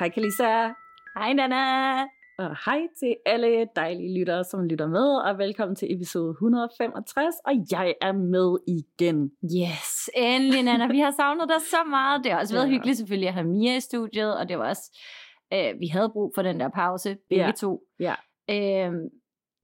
Hej Kalisa, Hej Nana! og hej til alle dejlige lyttere, som lytter med, og velkommen til episode 165, og jeg er med igen. Yes, endelig Nana. Vi har savnet dig så meget. Det har også været Ja. hyggeligt selvfølgelig at have Mia i studiet, og det var også, øh, vi havde brug for den der pause, begge Ja. to. Ja. Øh,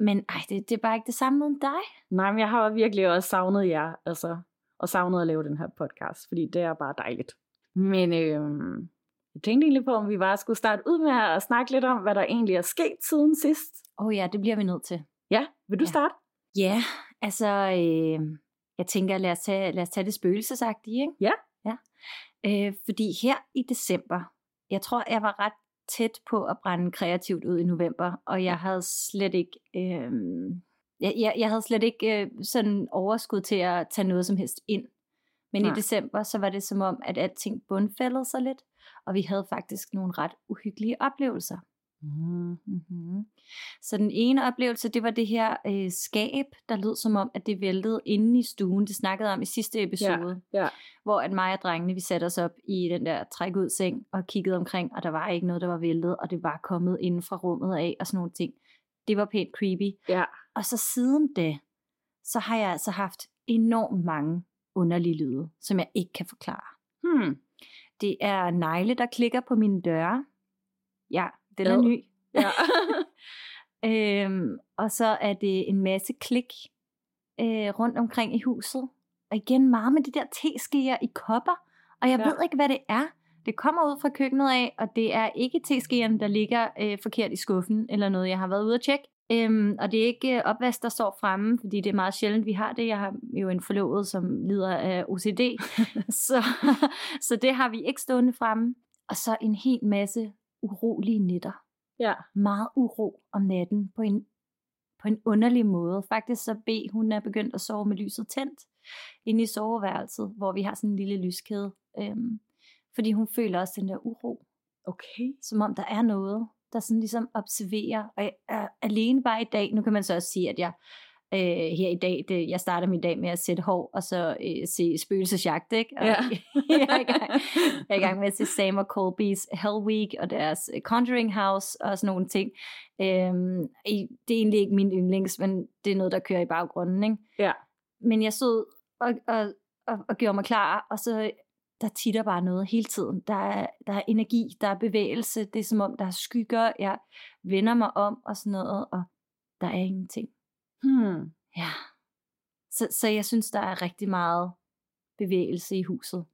men ej, det, det er bare ikke det samme uden dig. Nej, men jeg har virkelig også savnet jer, altså, og savnet at lave den her podcast, fordi det er bare dejligt. Men øhm, jeg tænkte egentlig på, om vi bare skulle starte ud med at snakke lidt om, hvad der egentlig er sket siden sidst. Åh oh ja, det bliver vi nødt til. Ja, vil du Ja. starte? Ja, altså, øh, jeg tænker, lad os tage, lad os tage det spøgelsesagtige, ikke? Ja. ja. Øh, fordi her i december, jeg tror, jeg var ret tæt på at brænde kreativt ud i november, og jeg havde slet ikke, øh, jeg, jeg, jeg havde slet ikke øh, sådan overskud til at tage noget som helst ind. Men Nej. i december, så var det som om, at alting bundfældede sig lidt, og vi havde faktisk nogle ret uhyggelige oplevelser. Mm. Mm-hmm. Så den ene oplevelse, det var det her øh, skab, der lød som om, at det væltede inde i stuen. Det snakkede om i sidste episode, ja. hvor at mig og drengene, vi satte os op i den der træk ud seng og kiggede omkring, og der var ikke noget, der var væltet, og det var kommet inden fra rummet af og sådan nogle ting. Det var pænt creepy. Ja. Og så siden det, så har jeg altså haft enormt mange underlige lyde, som jeg ikke kan forklare. Hmm. Det er negle, der klikker på mine døre. Ja, den er ny. Ja. Øhm, og så er det en masse klik øh, rundt omkring i huset. Og igen meget med de der teskeer i kopper. Og jeg ja. ved ikke, hvad det er. Det kommer ud fra køkkenet af, og det er ikke teskeerne, der ligger øh, forkert i skuffen, eller noget, jeg har været ude at tjekke. Øhm, og det er ikke øh, opvask, der står fremme, fordi det er meget sjældent, vi har det. Jeg har jo en forlovet, som lider af OCD, så, så det har vi ikke stående fremme. Og så en hel masse urolige nætter ja. meget uro om natten på en, på en underlig måde. Faktisk så B, hun er begyndt at sove med lyset tændt inde i soveværelset, hvor vi har sådan en lille lyskæde. Øhm, fordi hun føler også den der uro, Okay. som om der er noget, der sådan ligesom observerer. Og jeg er alene bare i dag, nu kan man så også sige, at jeg øh, her i dag, det, jeg starter min dag med at sætte hår, og så øh, se spøgelsesjagt, ikke? Og Ja. jeg, er i gang, jeg er i gang med at se Sam og Colby's Hell Week, og deres øh, Conjuring House, og sådan nogle ting. Øhm, det er egentlig ikke min yndlings, men det er noget, der kører i baggrunden, ikke? Ja. Men jeg stod og, og, og, og gjorde mig klar, og så der titter bare noget hele tiden. Der er, der er energi, der er bevægelse, det er som om, der er skygger, jeg vender mig om og sådan noget, og der er ingenting. Hmm. Ja. Så, så jeg synes, der er rigtig meget bevægelse i huset.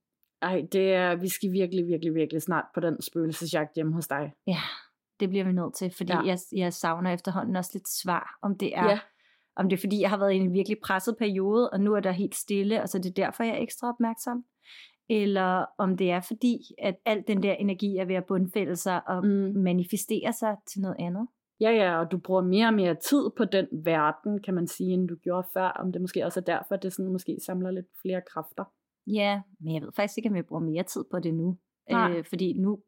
Ej, det er, vi skal virkelig, virkelig, virkelig snart på den spøgelsesjagt hjemme hos dig. Ja, det bliver vi nødt til, fordi Ja. jeg, jeg savner efterhånden også lidt svar, om det er, ja. om det er fordi, jeg har været i en virkelig presset periode, og nu er der helt stille, og så er det derfor, jeg er ekstra opmærksom. Eller om det er fordi, at al den der energi er ved at bundfælde sig og Mm. manifestere sig til noget andet. Ja, ja, og du bruger mere og mere tid på den verden, kan man sige, end du gjorde før. Om det måske også er derfor, at det sådan måske samler lidt flere kræfter. Ja, men jeg ved faktisk ikke, om jeg bruger mere tid på det nu. Nej. Øh, fordi nu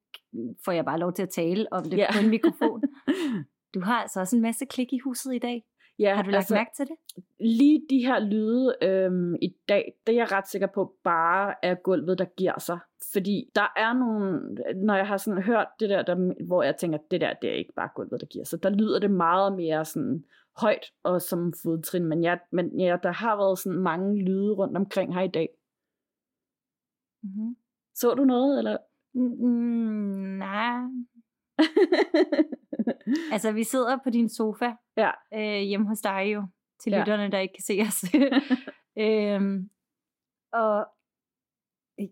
får jeg bare lov til at tale om det Ja. på en mikrofon. Du har altså også en masse klik i huset i dag. Ja, Har du lagt altså, mærke til det? Lige de her lyde øhm, i dag, det er jeg ret sikker på, bare er gulvet, der giver sig. Fordi der er nogle, når jeg har sådan hørt det der, der, hvor jeg tænker, det der, det er ikke bare gulvet, der giver sig. Der lyder det meget mere sådan højt og som fodtrin. Men, ja, men ja, der har været sådan mange lyde rundt omkring her i dag. Mm-hmm. Så du noget, eller? Mm, nej. Altså, vi sidder på din sofa Ja. øh, hjemme hos dig jo, til Ja. lytterne, der ikke kan se os. øhm, og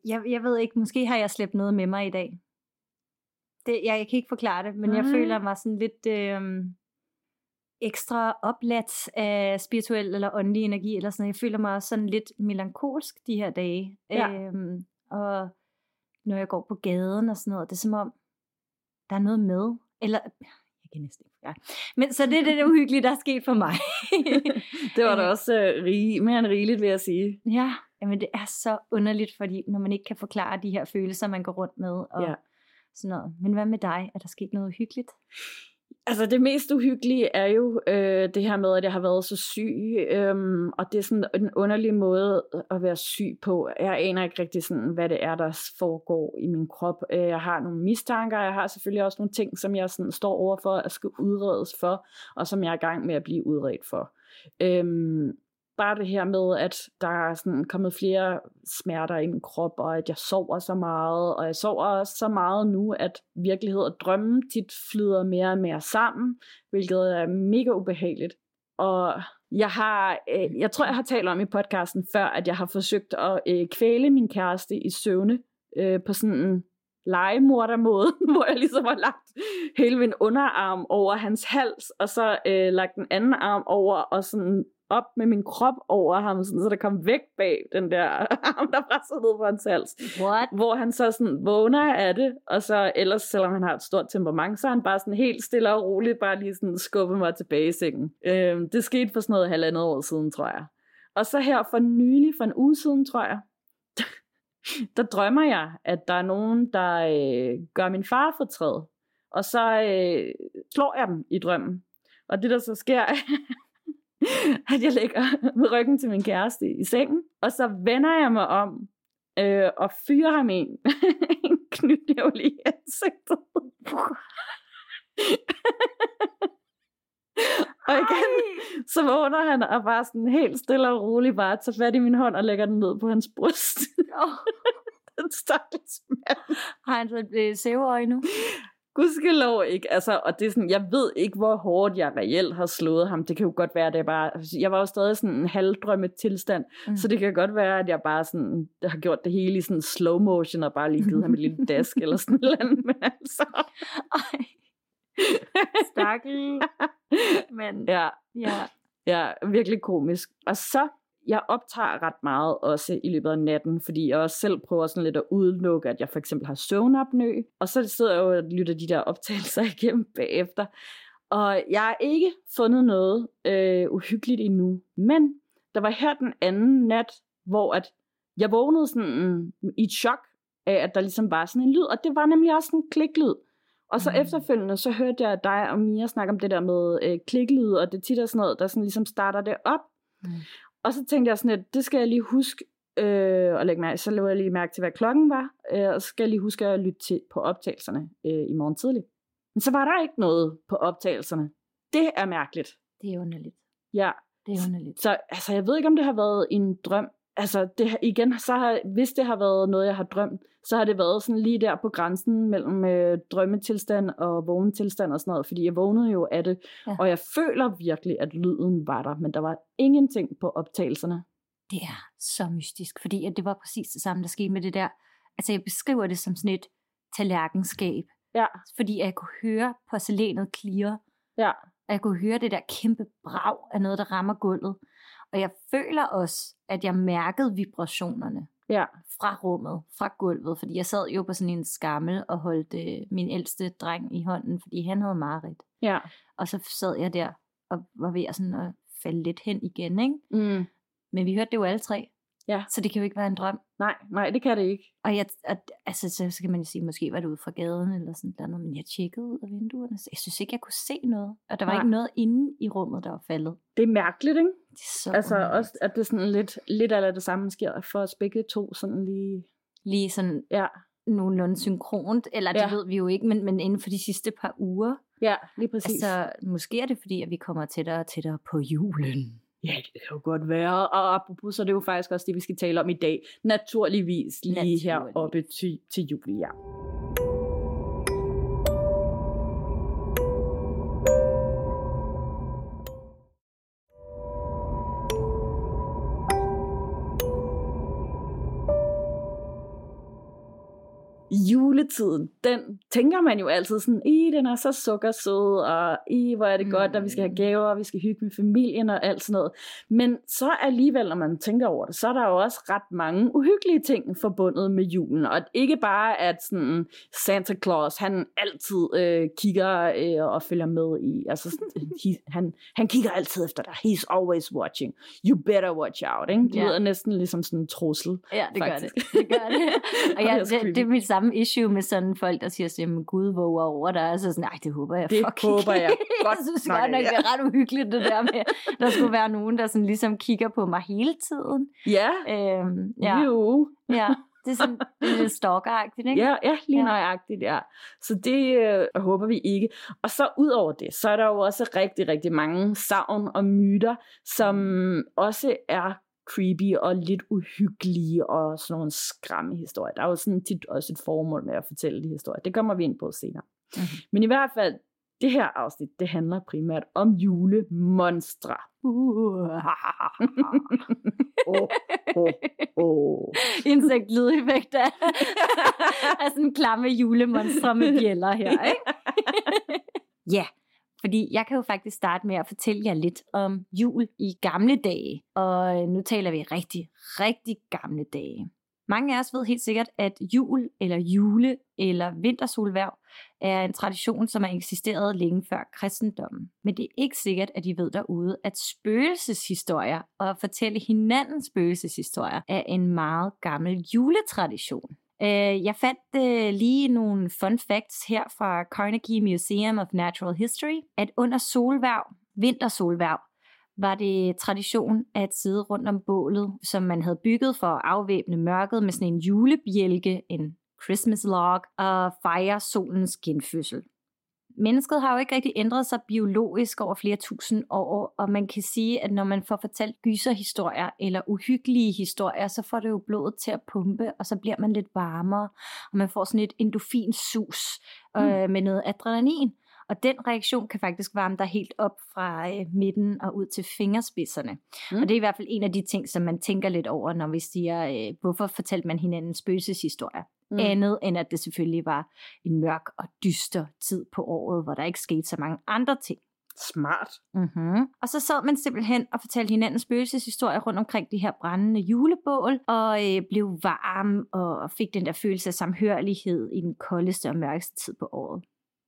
jeg, jeg ved ikke, måske har jeg slæbt noget med mig i dag. Det, jeg, jeg kan ikke forklare det, men jeg Nej. føler mig sådan lidt... Øh, ekstra opladt af spirituel eller åndelig energi, eller sådan Jeg føler mig også sådan lidt melankolsk de her dage. Ja. Øhm, og når jeg går på gaden og sådan noget, det er som om, der er noget med. Eller, jeg kan næsten ikke. Ja. Men så det er det uhyggelige, der er sket for mig. Det var da Øh. også øh, rige, mere end rigeligt, vil jeg sige. ja, jamen det er så underligt, fordi når man ikke kan forklare de her følelser, man går rundt med, og Ja. sådan noget. Men hvad med dig? Er der sket noget uhyggeligt? Altså det mest uhyggelige er jo øh, det her med, at jeg har været så syg, øhm, og det er sådan en underlig måde at være syg på. Jeg aner ikke rigtig sådan, hvad det er, der foregår i min krop. Øh, Jeg har nogle mistanker, jeg har selvfølgelig også nogle ting, som jeg sådan står overfor at skal udredes for, og som jeg er i gang med at blive udredt for. Øhm, bare det her med, at der er sådan kommet flere smerter i min krop, og at jeg sover så meget, og jeg sover også så meget nu, at virkelighed og drømme tit flyder mere og mere sammen, hvilket er mega ubehageligt. Og jeg har, øh, jeg tror, jeg har talt om i podcasten før, at jeg har forsøgt at øh, kvæle min kæreste i søvne øh, på sådan en legemordermåde, hvor jeg ligesom har lagt hele min underarm over hans hals, og så øh, lagt den anden arm over, og sådan op med min krop over ham, sådan, så der kom væk bag den der arm, der pressede ned på hans hals. What? Hvor han så sådan vågner af det, og så ellers, selvom han har et stort temperament, så er han bare sådan helt stille og roligt, bare lige sådan skubbe mig tilbage i sengen. Øhm, det skete for sådan noget halvandet år siden, tror jeg. Og så her for nylig, for en uge siden, tror jeg, der drømmer jeg, at der er nogen, der øh, gør min far fortræd. Og så øh, slår jeg dem i drømmen. Og det, der så sker, er, at jeg ligger med ryggen til min kæreste i sengen, og så vender jeg mig om øh, og fyrer ham en, en knytnævle i ansigtet. og igen, så vågner han og bare sådan helt stille og roligt bare tager fat i min hånd og lægger den ned på hans bryst. Den stakkels mand. har han så øh, sæveøje nu? Gudskelov ikke. Altså, og det er sådan, jeg ved ikke, hvor hårdt jeg reelt har slået ham. Det kan jo godt være, at det er bare... Jeg var jo stadig sådan en halvdrømmet tilstand, mm. så det kan godt være, at jeg bare sådan, har gjort det hele i sådan slow motion, og bare lige givet ham et lille dask eller sådan noget. andet. Men altså... Ej, stakkel. Men ja, ja. ja, virkelig komisk. Og så, jeg optager ret meget også i løbet af natten, fordi jeg også selv prøver sådan lidt at udelukke, at jeg for eksempel har søvnapnø. Og så sidder jeg jo og lytter de der optagelser igennem bagefter. Og jeg har ikke fundet noget øh, uhyggeligt endnu. Men der var her den anden nat, hvor at jeg vågnede sådan i et chok af, at der ligesom var sådan en lyd. Og det var nemlig også en kliklyd. Og så Mm. mm. efterfølgende, så hørte jeg dig og Mia snakke om det der med øh, kliklyd, og det tit er sådan noget, der sådan ligesom starter det op. Mm. Og så tænkte jeg sådan, at det skal jeg lige huske øh, at lægge mærke. Så lavede jeg lige mærke til, hvad klokken var, øh, og så skal jeg lige huske at lytte til på optagelserne øh, i morgen tidlig. Men så var der ikke noget på optagelserne. Det er mærkeligt. Det er underligt. Ja, Det er underligt. så altså, jeg ved ikke, om det har været en drøm. Altså, det, igen, så har, hvis det har været noget, jeg har drømt, så har det været sådan lige der på grænsen mellem øh, drømmetilstand og vågentilstand og sådan noget, fordi jeg vågnede jo af det, Ja. og jeg føler virkelig, at lyden var der, men der var ingenting på optagelserne. Det er så mystisk, fordi at det var præcis det samme, der skete med det der. Altså jeg beskriver det som sådan et tallerkenskab, Ja, fordi jeg kunne høre porcelænet klirre, ja, og jeg kunne høre det der kæmpe brag af noget, der rammer gulvet. Og jeg føler også, at jeg mærkede vibrationerne ja, fra rummet, fra gulvet, fordi jeg sad jo på sådan en skammel og holdt øh, min ældste dreng i hånden, fordi han havde mareridt. ja. Og så sad jeg der og var ved at, sådan at falde lidt hen igen, ikke? Mm. Men vi hørte det jo alle tre, Ja, så det kan jo ikke være en drøm. nej, nej, det kan det ikke. Og jeg, og, altså, så, så kan man jo sige, måske var det ude fra gaden eller sådan noget, men jeg tjekkede ud af vinduerne, så jeg synes ikke, jeg kunne se noget. Og der var Nej. ikke noget inde i rummet, der var faldet. Det er mærkeligt, ikke? Det er så Altså underligt. også, at det sådan lidt, lidt af det samme sker for os begge to, sådan lige, Lige sådan ja, nogenlunde synkront, eller det Ja. ved vi jo ikke, men, men inden for de sidste par uger. ja, lige præcis. Altså, måske er det fordi, at vi kommer tættere og tættere på julen. Ja, det kan jo godt være. Og apropos, så er det jo faktisk også det, vi skal tale om i dag. Naturligvis lige Naturligvis. her oppe til, til jul, ja. Juletiden, den tænker man jo altid sådan, i den er så sukkersød, og i hvor er det mm. godt, og vi skal have gaver, og vi skal hygge med familien og alt sådan noget. Men så alligevel, når man tænker over det, så er der jo også ret mange uhyggelige ting forbundet med julen, og ikke bare at sådan Santa Claus, han altid øh, kigger øh, og følger med i, altså he, han, han kigger altid efter dig, he's always watching, you better watch out, ikke? Det yeah. lyder næsten ligesom sådan en trussel. Ja, det faktisk. gør det. det, gør det. Og ja, det, det, er mit samme issue med sådan folk, der siger, at Gud våger over dig. Altså sådan, nej, det håber jeg det fuck håber jeg. Godt jeg synes godt nok, det er ret uhyggeligt, det der med, der skulle være nogen, der sådan ligesom kigger på mig hele tiden. Ja, øhm, ja. jo. Ja, det er sådan det er lidt stalkeragtigt, ikke? Ja, ja lige ja. nøjagtigt, ja. Så det øh, håber vi ikke. Og så ud over det, så er der jo også rigtig, rigtig mange savn og myter, som også er creepy og lidt uhyggelige og sådan nogle skræmmehistorier. Der er jo sådan tit også et formål med at fortælle de historier. Det kommer vi ind på senere. Mm-hmm. Men i hvert fald, det her afsnit, det handler primært om julemonstre. Uh. oh, oh, oh. Insekt-lydeffekt af, af sådan klamme julemonstre med bjæller her, ikke? Ja, yeah. Fordi jeg kan jo faktisk starte med at fortælle jer lidt om jul i gamle dage. Og nu taler vi rigtig, rigtig gamle dage. Mange af os ved helt sikkert, at jul eller jule eller vintersolværv er en tradition, som har eksisteret længe før kristendommen. Men det er ikke sikkert, at I ved derude, at spøgelseshistorier og at fortælle hinanden spøgelseshistorier er en meget gammel juletradition. Øh, jeg fandt øh, lige nogle fun facts her fra Carnegie Museum of Natural History, at under solværv, vintersolværv, var det tradition at sidde rundt om bålet, som man havde bygget for at afvæbne mørket med sådan en julebjælke, en Christmas log, og fejre solens genfødsel mennesket har jo ikke rigtig ændret sig biologisk over flere tusind år, og man kan sige, at når man får fortalt gyserhistorier eller uhyggelige historier, så får det jo blodet til at pumpe, og så bliver man lidt varmere, og man får sådan et endorfinsus øh, mm. med noget adrenalin. Og den reaktion kan faktisk varme dig helt op fra øh, midten og ud til fingerspidserne. Mm. Og det er i hvert fald en af de ting, som man tænker lidt over, når vi siger, øh, hvorfor fortalte man hinanden spøgelseshistorier. Mm. Andet end at det selvfølgelig var en mørk og dyster tid på året, hvor der ikke skete så mange andre ting. Smart. Mm-hmm. Og så sad man simpelthen og fortalte hinanden spøgelseshistorier rundt omkring de her brændende julebål, og øh, blev varm og fik den der følelse af samhørighed i den koldeste og mørkeste tid på året.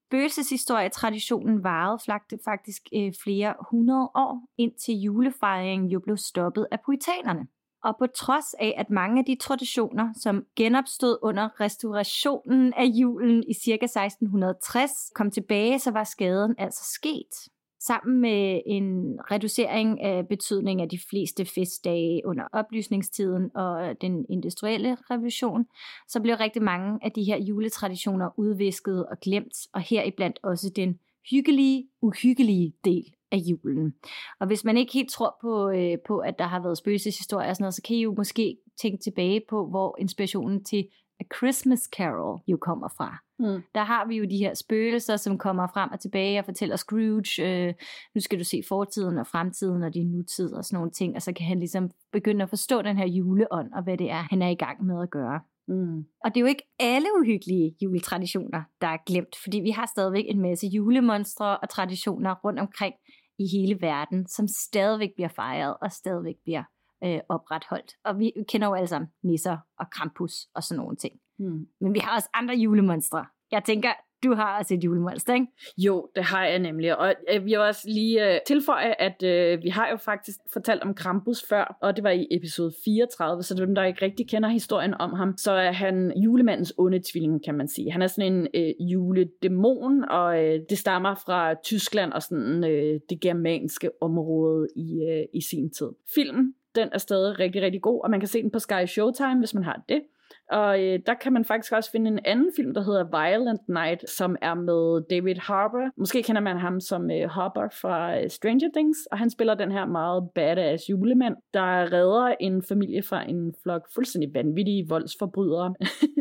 Spøgelseshistorie-traditionen varede faktisk øh, flere hundrede år, indtil julefejringen jo blev stoppet af puritanerne. Og på trods af, at mange af de traditioner, som genopstod under restaurationen af julen i ca. 1660, kom tilbage, så var skaden altså sket sammen med en reducering af betydning af de fleste festdage under oplysningstiden og den industrielle revolution, så blev rigtig mange af de her juletraditioner udvisket og glemt, og heriblandt også den hyggelige, uhyggelige del af julen. Og hvis man ikke helt tror på, øh, på at der har været spøgelseshistorier og sådan noget, så kan I jo måske tænke tilbage på, hvor inspirationen til A Christmas Carol jo kommer fra. Mm. Der har vi jo de her spøgelser, som kommer frem og tilbage og fortæller Scrooge, øh, nu skal du se fortiden og fremtiden og din nutid og sådan nogle ting, og så kan han ligesom begynde at forstå den her juleånd og hvad det er, han er i gang med at gøre. Mm. Og det er jo ikke alle uhyggelige juletraditioner, der er glemt, fordi vi har stadigvæk en masse julemonstre og traditioner rundt omkring i hele verden, som stadigvæk bliver fejret og stadigvæk bliver øh, opretholdt. Og vi kender jo alle sammen nisser og krampus og sådan nogle ting. Hmm. Men vi har også andre julemonstre. Jeg tænker, du har set et julemonster, ikke? Jo, det har jeg nemlig. Og øh, vi har også lige øh, tilføje, at øh, vi har jo faktisk fortalt om Krampus før, og det var i episode 34, så dem, der ikke rigtig kender historien om ham, så er han julemandens onde tvilling, kan man sige. Han er sådan en øh, juledæmon, og øh, det stammer fra Tyskland og sådan øh, det germanske område i, øh, i sin tid. Filmen den er stadig rigtig, rigtig god, og man kan se den på Sky Showtime, hvis man har det. Og øh, der kan man faktisk også finde en anden film, der hedder Violent Night, som er med David Harbour. Måske kender man ham som øh, Hopper fra øh, Stranger Things, og han spiller den her meget badass julemand, der redder en familie fra en flok fuldstændig vanvittige voldsforbrydere.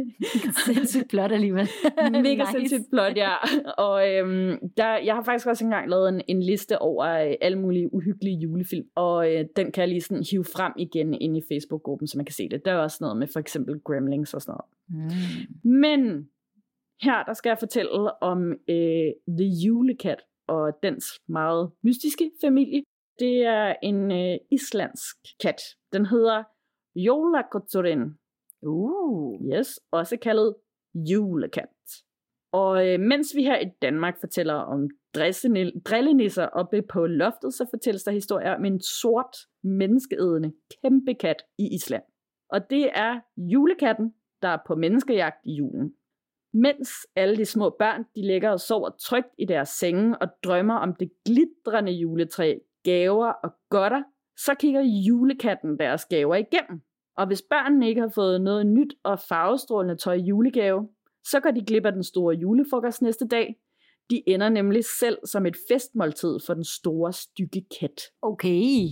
sindssygt plot alligevel. Mega nice. sindssygt plot, ja. Og øhm, der, jeg har faktisk også engang lavet en, en liste over øh, alle mulige uhyggelige julefilm, og øh, den kan jeg lige sådan hive frem igen ind i Facebook-gruppen, så man kan se det. Der er også noget med for eksempel Gremlins gremlings og sådan noget. Mm. Men her der skal jeg fortælle om øh, The Julekat og dens meget mystiske familie. Det er en øh, islandsk kat. Den hedder Jólakotturin. Uh. Yes, også kaldet julekat. Og øh, mens vi her i Danmark fortæller om drillenisser oppe på loftet, så fortælles der historier om en sort, menneskeædende kæmpe kat i Island. Og det er julekatten, der er på menneskejagt i julen. Mens alle de små børn, de ligger og sover trygt i deres senge og drømmer om det glitrende juletræ, gaver og godter, så kigger julekatten deres gaver igennem. Og hvis børnene ikke har fået noget nyt og farvestrålende tøj i julegave, så går de glip af den store julefrokost næste dag. De ender nemlig selv som et festmåltid for den store stykke kat. Okay.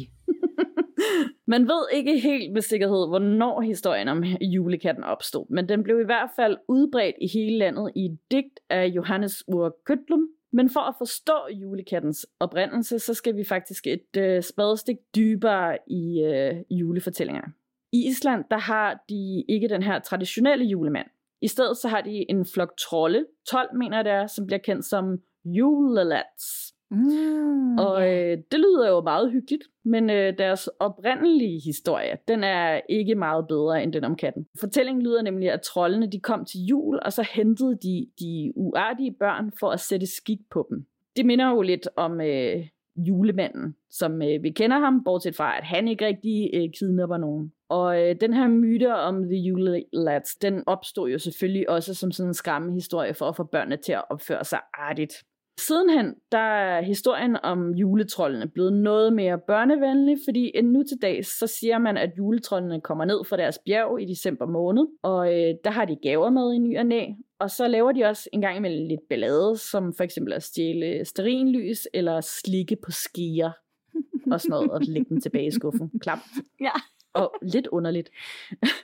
Man ved ikke helt med sikkerhed, hvornår historien om julekatten opstod, men den blev i hvert fald udbredt i hele landet i et digt af Johannes Ur Køtlum. Men for at forstå julekattens oprindelse, så skal vi faktisk et øh, spadestik dybere i øh, julefortællingerne. I Island, der har de ikke den her traditionelle julemand. I stedet så har de en flok trolde, 12 mener jeg det er, som bliver kendt som julelats. Mm. Og øh, det lyder jo meget hyggeligt, men øh, deres oprindelige historie, den er ikke meget bedre end den om katten. Fortællingen lyder nemlig, at trollene de kom til jul, og så hentede de de uartige børn for at sætte skik på dem. Det minder jo lidt om øh, julemanden, som øh, vi kender ham, bortset fra, at han ikke rigtig øh, kidnapper nogen. Og øh, den her myte om The Yule Lads, den opstod jo selvfølgelig også som sådan en skræmmehistorie for at få børnene til at opføre sig artigt. Sidenhen, der er historien om juletrollene blevet noget mere børnevenlig, fordi endnu til dags, så siger man, at juletrollene kommer ned fra deres bjerg i december måned, og øh, der har de gaver med i ny og næ, og så laver de også en gang imellem lidt ballade, som for eksempel at stjæle sterinlys eller slikke på skier og sådan noget, og lægge dem tilbage i skuffen. Klamt. Ja. Og lidt underligt.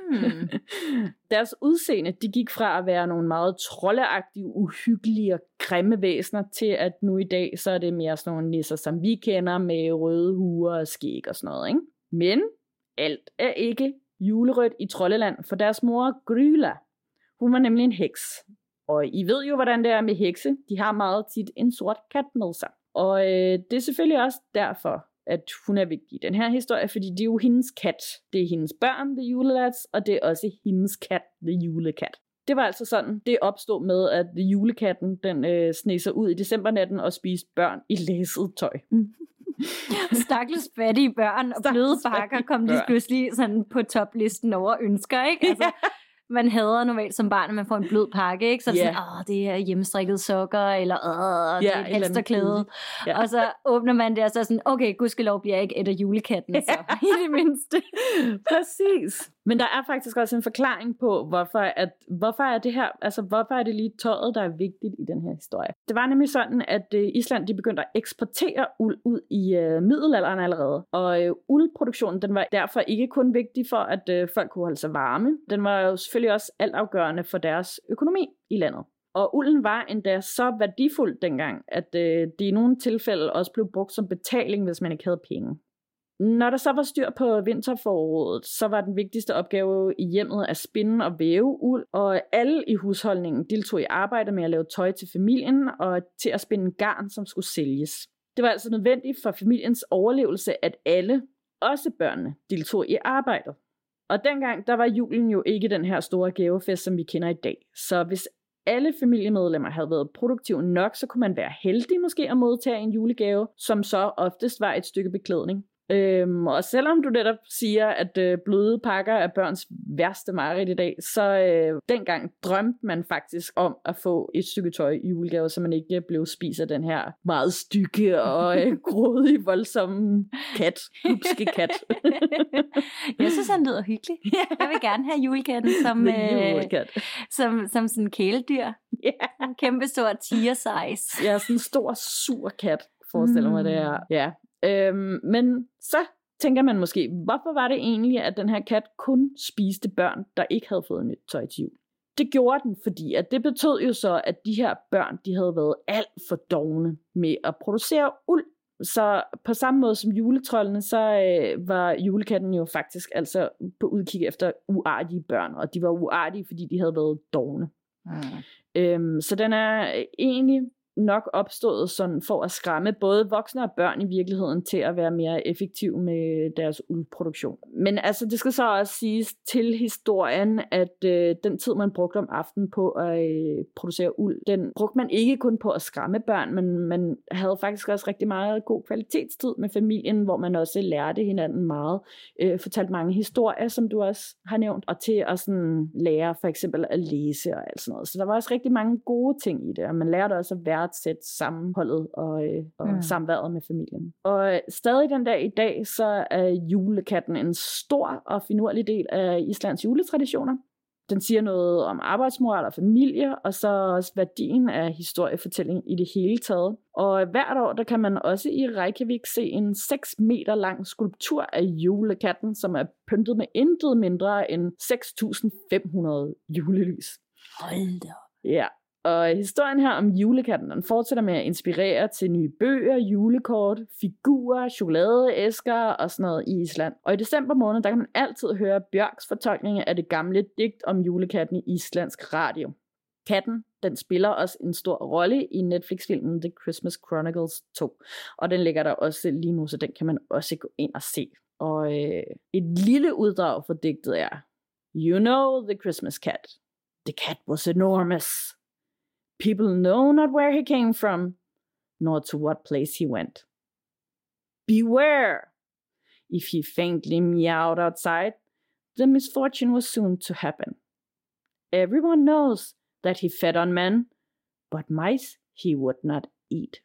Hmm. Deres udseende, de gik fra at være nogle meget troldeagtige, uhyggelige og grimme væsener, til at nu i dag, så er det mere sådan nogle nisser, som vi kender, med røde huer og skæg og sådan noget. Ikke? Men alt er ikke julerødt i Troldeland, for deres mor Gryla, hun var nemlig en heks. Og I ved jo, hvordan det er med hekse. De har meget tit en sort kat med sig. Og øh, det er selvfølgelig også derfor, at hun er vigtig i den her historie, fordi det er jo hendes kat. Det er hendes børn, The Julelads, og det er også hendes kat, The Julekat. Det var altså sådan, det opstod med, at The Julekatten, den øh, sneg sig ud i decembernatten og spiste børn i læsset tøj. Stakkels fattige børn og Stakkels bløde bakker kom lige pludselig sådan på toplisten over ønsker, ikke? Altså, man hader normalt som barn, at man får en blød pakke, ikke? Så det Ja. sådan, åh, det er hjemmestrikket sokker, eller åh, det Ja, er et halsterklæde. Ja. Og så åbner man det, og så er sådan, okay, gudskelov bliver jeg ikke et af julekatten, så i det mindste. Præcis. Men der er faktisk også en forklaring på, hvorfor, at, hvorfor er det her, altså hvorfor er det lige tøjet, der er vigtigt i den her historie. Det var nemlig sådan, at øh, Island de begyndte at eksportere uld ud i øh, middelalderen allerede. Og øh, uldproduktionen, den var derfor ikke kun vigtig for, at øh, folk kunne holde sig varme. Den var jo selvfølgelig også altafgørende for deres økonomi i landet. Og ulden var endda så værdifuld dengang, at øh, det i nogle tilfælde også blev brugt som betaling, hvis man ikke havde penge. Når der så var styr på vinterforåret, så var den vigtigste opgave i hjemmet at spinde og væve uld, og alle i husholdningen deltog i arbejdet med at lave tøj til familien og til at spinde garn, som skulle sælges. Det var altså nødvendigt for familiens overlevelse, at alle, også børnene, deltog i arbejdet. Og dengang, der var julen jo ikke den her store gavefest, som vi kender i dag. Så hvis alle familiemedlemmer havde været produktive nok, så kunne man være heldig måske at modtage en julegave, som så oftest var et stykke beklædning. Øhm, og selvom du netop siger, at øh, bløde pakker er børns værste mareridt i dag, så øh, dengang drømte man faktisk om at få et stykke tøj i julegave, så man ikke blev spist af den her meget stykke og øh, grådige, voldsomme kat, hupske kat. Jeg synes, han lyder hyggelig. Jeg vil gerne have julekatten som, øh, julekat. som, som sådan en kæledyr. Ja. En kæmpe stor tiger size. Er sådan en stor, sur kat, forestiller mm. mig det er. Ja. Øhm, men så tænker man måske, hvorfor var det egentlig, at den her kat kun spiste børn, der ikke havde fået nyt tøj til jul? Det gjorde den, fordi at det betød jo så, at de her børn, de havde været alt for dogne med at producere uld. så på samme måde som juletrollene, så øh, var julekatten jo faktisk altså på udkig efter uartige børn, og de var uartige, fordi de havde været dogne. Mm. Øhm, så den er egentlig nok opstået sådan for at skræmme både voksne og børn i virkeligheden til at være mere effektive med deres uldproduktion. Men altså, det skal så også siges til historien, at øh, den tid, man brugte om aftenen på at øh, producere uld, den brugte man ikke kun på at skræmme børn, men man havde faktisk også rigtig meget god kvalitetstid med familien, hvor man også lærte hinanden meget, øh, fortalte mange historier, som du også har nævnt, og til at sådan lære for eksempel at læse og alt sådan noget. Så der var også rigtig mange gode ting i det, og man lærte også at være værdsætte sammenholdet og, øh, og mm. samværet med familien. Og øh, stadig den dag i dag, så er julekatten en stor og finurlig del af Islands juletraditioner. Den siger noget om arbejdsmoral og familie, og så også værdien af historiefortælling i det hele taget. Og hvert år, der kan man også i Reykjavik se en 6 meter lang skulptur af julekatten, som er pyntet med intet mindre end 6.500 julelys. Hold da Ja, og historien her om julekatten, den fortsætter med at inspirere til nye bøger, julekort, figurer, chokoladeæsker og sådan noget i Island. Og i december måned, der kan man altid høre Bjørks fortolkning af det gamle digt om julekatten i islandsk radio. Katten, den spiller også en stor rolle i Netflix-filmen The Christmas Chronicles 2. Og den ligger der også lige nu, så den kan man også gå ind og se. Og øh, et lille uddrag for digtet er You know the Christmas cat. The cat was enormous. People know not where he came from, nor to what place he went. Beware! If he faintly meowed outside, the misfortune was soon to happen. Everyone knows that he fed on men, but mice he would not eat.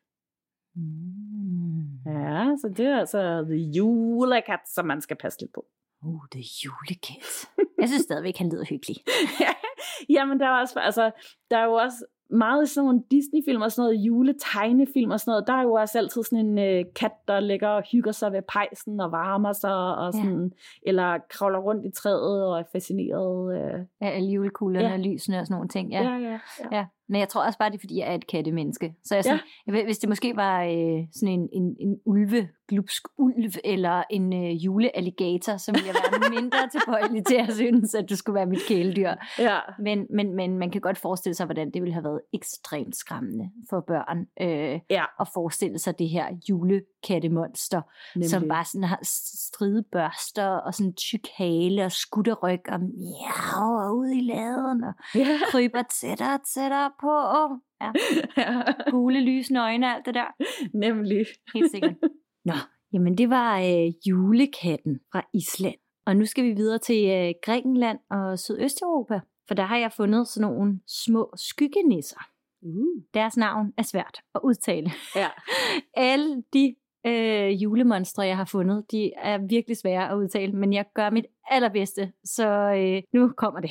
Mm. Ja, så det er altså The Julekat, som man skal passe lidt på. Uh, The Julekat. Jeg synes stadigvæk, han lyder hyggelig. Jamen, der er også, altså, der er jo også meget sådan nogle Disney-film og sådan noget juletegnefilm og sådan noget, der er jo også altid sådan en øh, kat, der ligger og hygger sig ved pejsen og varmer sig, og sådan, ja. eller kravler rundt i træet og er fascineret. Øh. Ja, alle julekuglerne ja. og lysene og sådan nogle ting. Ja. Ja, ja, ja. ja. Men jeg tror også bare, det er, fordi jeg er et kattemenneske. Så jeg, sådan, ja. jeg, hvis det måske var øh, sådan en, en, en ulve, glupsk ulv, eller en øh, julealligator, så ville jeg være mindre tilbøjelig til at synes, at du skulle være mit kæledyr. Ja. Men, men, men man kan godt forestille sig, hvordan det ville have været ekstremt skræmmende for børn øh, ja. at forestille sig det her julekattemonster, Nemlig. som bare sådan har stridbørster og sådan tyk hale og skutterryg og miau og ud i laden og ja. kryber tættere og tættere på. Ja. ja. Gule lysende øjne alt det der. Nemlig. Helt sikkert. Nå, jamen det var øh, julekatten fra Island. Og nu skal vi videre til øh, Grækenland og Sydøsteuropa. For der har jeg fundet sådan nogle små skyggenisser. Uh. Deres navn er svært at udtale. Ja. Alle de øh, julemonstre, jeg har fundet, de er virkelig svære at udtale, men jeg gør mit allerbedste, så øh, nu kommer det.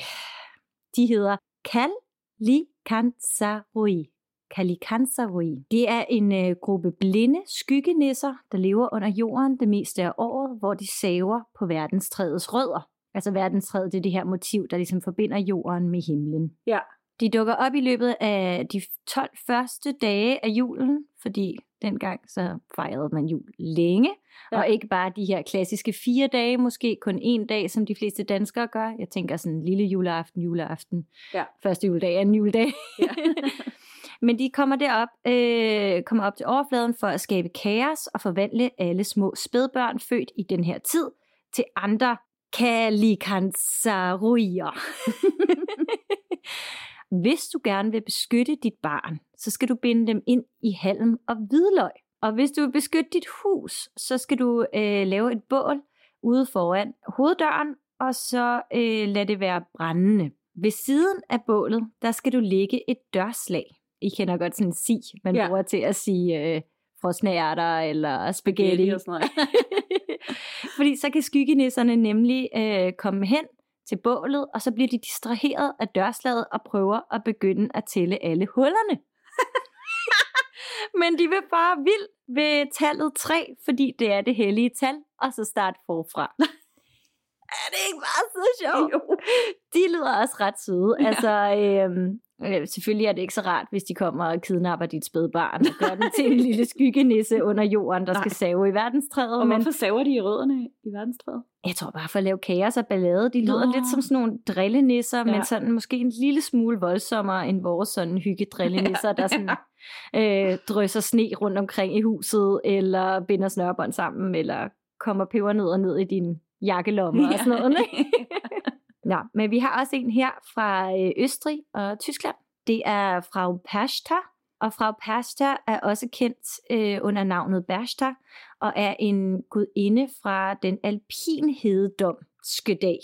De hedder Kalikansarui. Kalikansarui. Det er en øh, gruppe blinde skyggenisser, der lever under jorden det meste af året, hvor de saver på verdenstræets rødder. Altså verdenstræet, det er det her motiv, der ligesom forbinder jorden med himlen. Ja. De dukker op i løbet af de 12 første dage af julen, fordi dengang så fejrede man jul længe, ja. og ikke bare de her klassiske fire dage, måske kun en dag, som de fleste danskere gør. Jeg tænker sådan lille juleaften, juleaften, ja. første juledag, anden juledag. Ja. Men de kommer derop, øh, kommer op til overfladen for at skabe kaos og forvandle alle små spædbørn født i den her tid til andre kalikansaruier. Hvis du gerne vil beskytte dit barn, så skal du binde dem ind i halm og hvidløg. Og hvis du vil beskytte dit hus, så skal du øh, lave et bål ude foran hoveddøren, og så øh, lad det være brændende. Ved siden af bålet, der skal du lægge et dørslag. I kender godt sådan en si, man ja. bruger til at sige øh, frosne ærter eller spaghetti. Og sådan noget. Fordi så kan skyggenisserne nemlig øh, komme hen til bålet, og så bliver de distraheret af dørslaget og prøver at begynde at tælle alle hullerne. Men de vil bare vild ved tallet 3, fordi det er det hellige tal, og så start forfra. er det ikke bare så sjovt? Jo. De lyder også ret søde. Ja. Altså, øhm, Øh, selvfølgelig er det ikke så rart, hvis de kommer og kidnapper dit spædbarn og gør den til en lille skyggenisse under jorden, der Nej. skal save i verdenstræet. Og men... hvorfor saver de i rødderne i verdenstræet? Jeg tror bare for at lave kaos og ballade. De lyder Nå. lidt som sådan nogle drillenisser, ja. men sådan måske en lille smule voldsommere end vores sådan hyggedrillenisser, der sådan øh, drysser sne rundt omkring i huset, eller binder snørbånd sammen, eller kommer pebernødder ned i din jakkelomme ja. og sådan noget. Nå, men vi har også en her fra øh, Østrig og Tyskland. Det er Frau Pashta, og Frau Pasta er også kendt øh, under navnet Bershta, og er en gudinde fra den alpinhededom Skødag.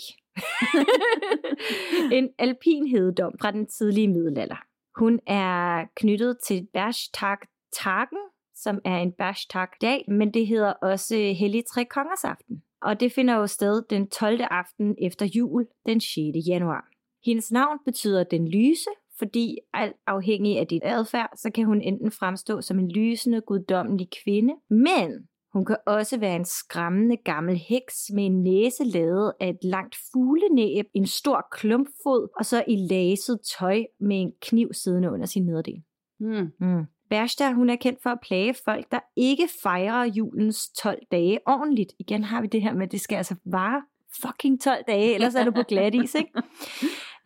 en alpinhededom fra den tidlige middelalder. Hun er knyttet til Berchtag Tagen, som er en Berchtag dag, men det hedder også Hellig Tre Kongers Aften og det finder jo sted den 12. aften efter jul, den 6. januar. Hendes navn betyder den lyse, fordi alt afhængig af dit adfærd, så kan hun enten fremstå som en lysende, guddommelig kvinde, men hun kan også være en skræmmende gammel heks med en næse lavet af et langt fuglenæb, en stor klumpfod og så i laset tøj med en kniv siddende under sin nederdel. Mm. Mm. Bersta, hun er kendt for at plage folk, der ikke fejrer julens 12 dage ordentligt. Igen har vi det her med, at det skal altså vare fucking 12 dage, ellers er du på glat is, ikke?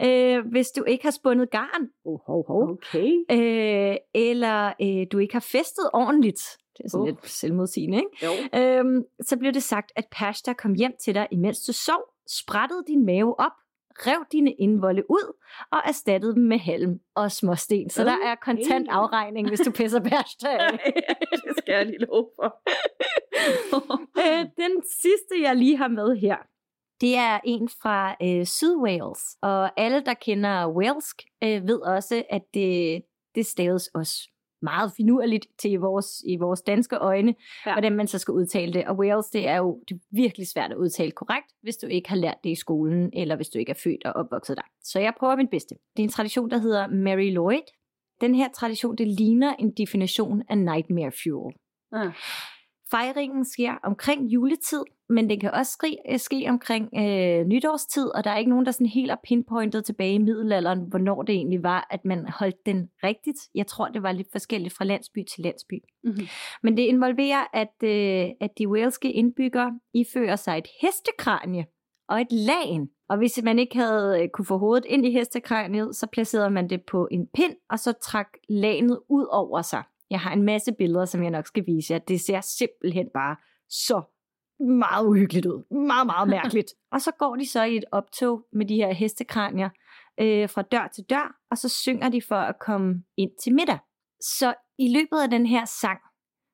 Øh, hvis du ikke har spundet garn, oh, ho, ho. Okay. Øh, eller øh, du ikke har festet ordentligt, det er sådan uh. lidt selvmodsigende, ikke? Jo. Øhm, så bliver det sagt, at Pasta kom hjem til dig, imens du sov, sprættede din mave op rev dine indvolde ud og erstattede dem med halm og småsten. Så okay. der er kontant afregning, hvis du pisser bærste det skal jeg lige love for. øh, den sidste, jeg lige har med her, det er en fra øh, Syd-Wales. Og alle, der kender walsk, øh, ved også, at det, det staves også meget finurligt til vores, i vores danske øjne, ja. hvordan man så skal udtale det. Og Wales, det er jo det er virkelig svært at udtale korrekt, hvis du ikke har lært det i skolen, eller hvis du ikke er født og opvokset der. Så jeg prøver mit bedste. Det er en tradition, der hedder Mary Lloyd. Den her tradition, det ligner en definition af Nightmare Fuel. Ja. Fejringen sker omkring juletid, men det kan også ske, øh, ske omkring øh, nytårstid, og der er ikke nogen, der sådan helt er pinpointet tilbage i middelalderen, hvornår det egentlig var, at man holdt den rigtigt. Jeg tror, det var lidt forskelligt fra landsby til landsby. Mm-hmm. Men det involverer, at, øh, at de waleske indbyggere ifører sig et hestekranie og et lagen. Og hvis man ikke havde øh, kunne få hovedet ind i hestekraniet, så placerede man det på en pind, og så trak lagenet ud over sig. Jeg har en masse billeder, som jeg nok skal vise jer. Det ser simpelthen bare så meget uhyggeligt ud. Meget, meget mærkeligt. og så går de så i et optog med de her hestekranier øh, fra dør til dør, og så synger de for at komme ind til middag. Så i løbet af den her sang,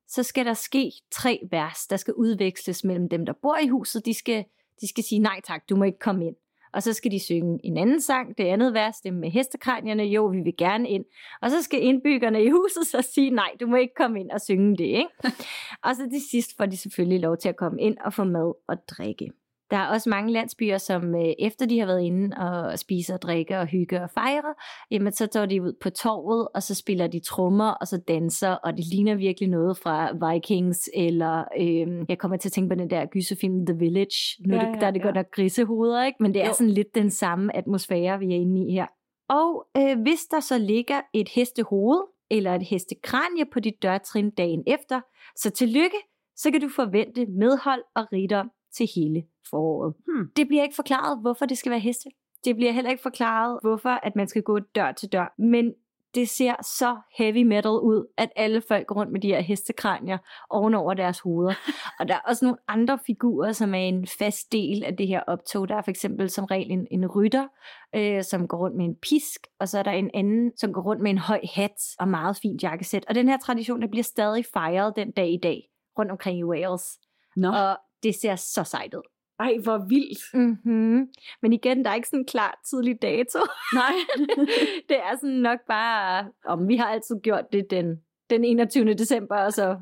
så skal der ske tre vers, der skal udveksles mellem dem, der bor i huset. De skal, de skal sige, nej tak, du må ikke komme ind og så skal de synge en anden sang, det andet vers, det med hestekranierne, jo, vi vil gerne ind. Og så skal indbyggerne i huset så sige, nej, du må ikke komme ind og synge det, ikke? og så til sidst får de selvfølgelig lov til at komme ind og få mad og drikke. Der er også mange landsbyer, som øh, efter de har været inde og spiser og drikke og hygge og fejre, jamen så tager de ud på torvet, og så spiller de trommer, og så danser, og det ligner virkelig noget fra Vikings, eller øh, jeg kommer til at tænke på den der gyserfilm The Village, nu ja, det, der er det ja. godt nok grisehoveder, ikke? men det er jo. sådan lidt den samme atmosfære, vi er inde i her. Og øh, hvis der så ligger et hestehoved, eller et hestekranje på dit dørtrin dagen efter, så tillykke, så kan du forvente medhold og rigdom til hele foråret. Hmm. Det bliver ikke forklaret, hvorfor det skal være heste. Det bliver heller ikke forklaret, hvorfor at man skal gå dør til dør. Men det ser så heavy metal ud, at alle folk går rundt med de her hestekranier ovenover deres hoveder. og der er også nogle andre figurer, som er en fast del af det her optog. Der er for eksempel som regel en, en rytter, øh, som går rundt med en pisk, og så er der en anden, som går rundt med en høj hat og meget fint jakkesæt. Og den her tradition, der bliver stadig fejret den dag i dag rundt omkring i Wales. No. Og det ser så sejt ud. Ej, hvor vildt. Mm-hmm. Men igen, der er ikke sådan en klar tidlig dato. Nej. det er sådan nok bare, om vi har altid gjort det den, den 21. december, og så